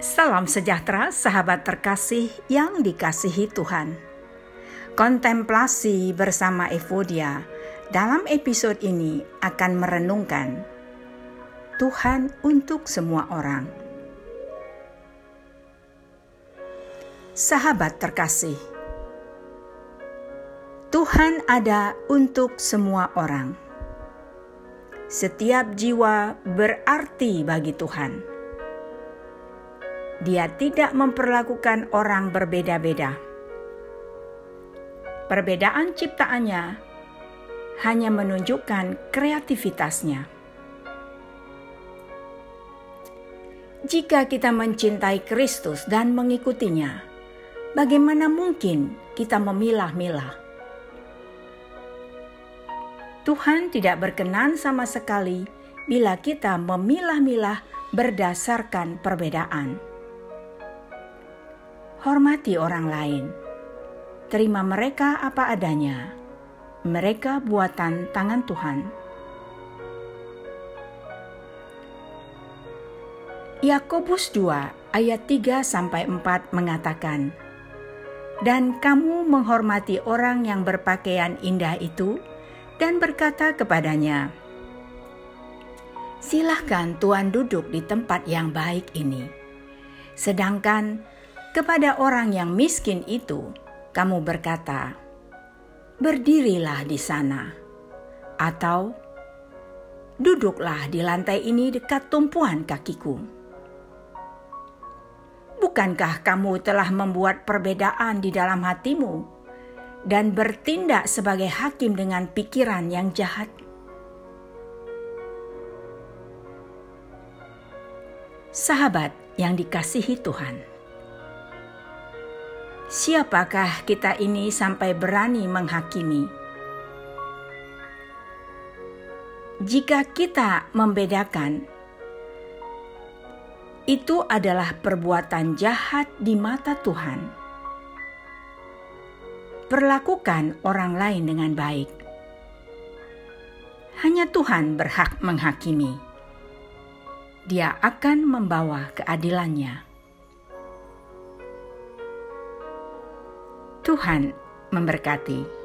Salam sejahtera, sahabat terkasih yang dikasihi Tuhan. Kontemplasi bersama Evodia dalam episode ini akan merenungkan Tuhan untuk semua orang. Sahabat terkasih, Tuhan ada untuk semua orang. Setiap jiwa berarti bagi Tuhan dia tidak memperlakukan orang berbeda-beda. Perbedaan ciptaannya hanya menunjukkan kreativitasnya. Jika kita mencintai Kristus dan mengikutinya, bagaimana mungkin kita memilah-milah? Tuhan tidak berkenan sama sekali bila kita memilah-milah berdasarkan perbedaan hormati orang lain. Terima mereka apa adanya. Mereka buatan tangan Tuhan. Yakobus 2 ayat 3 sampai 4 mengatakan, "Dan kamu menghormati orang yang berpakaian indah itu dan berkata kepadanya, Silahkan Tuhan duduk di tempat yang baik ini." Sedangkan kepada orang yang miskin itu, kamu berkata, "Berdirilah di sana," atau "Duduklah di lantai ini dekat tumpuan kakiku." Bukankah kamu telah membuat perbedaan di dalam hatimu dan bertindak sebagai hakim dengan pikiran yang jahat? Sahabat yang dikasihi Tuhan Siapakah kita ini sampai berani menghakimi? Jika kita membedakan, itu adalah perbuatan jahat di mata Tuhan. Perlakukan orang lain dengan baik. Hanya Tuhan berhak menghakimi. Dia akan membawa keadilannya. Tuhan memberkati.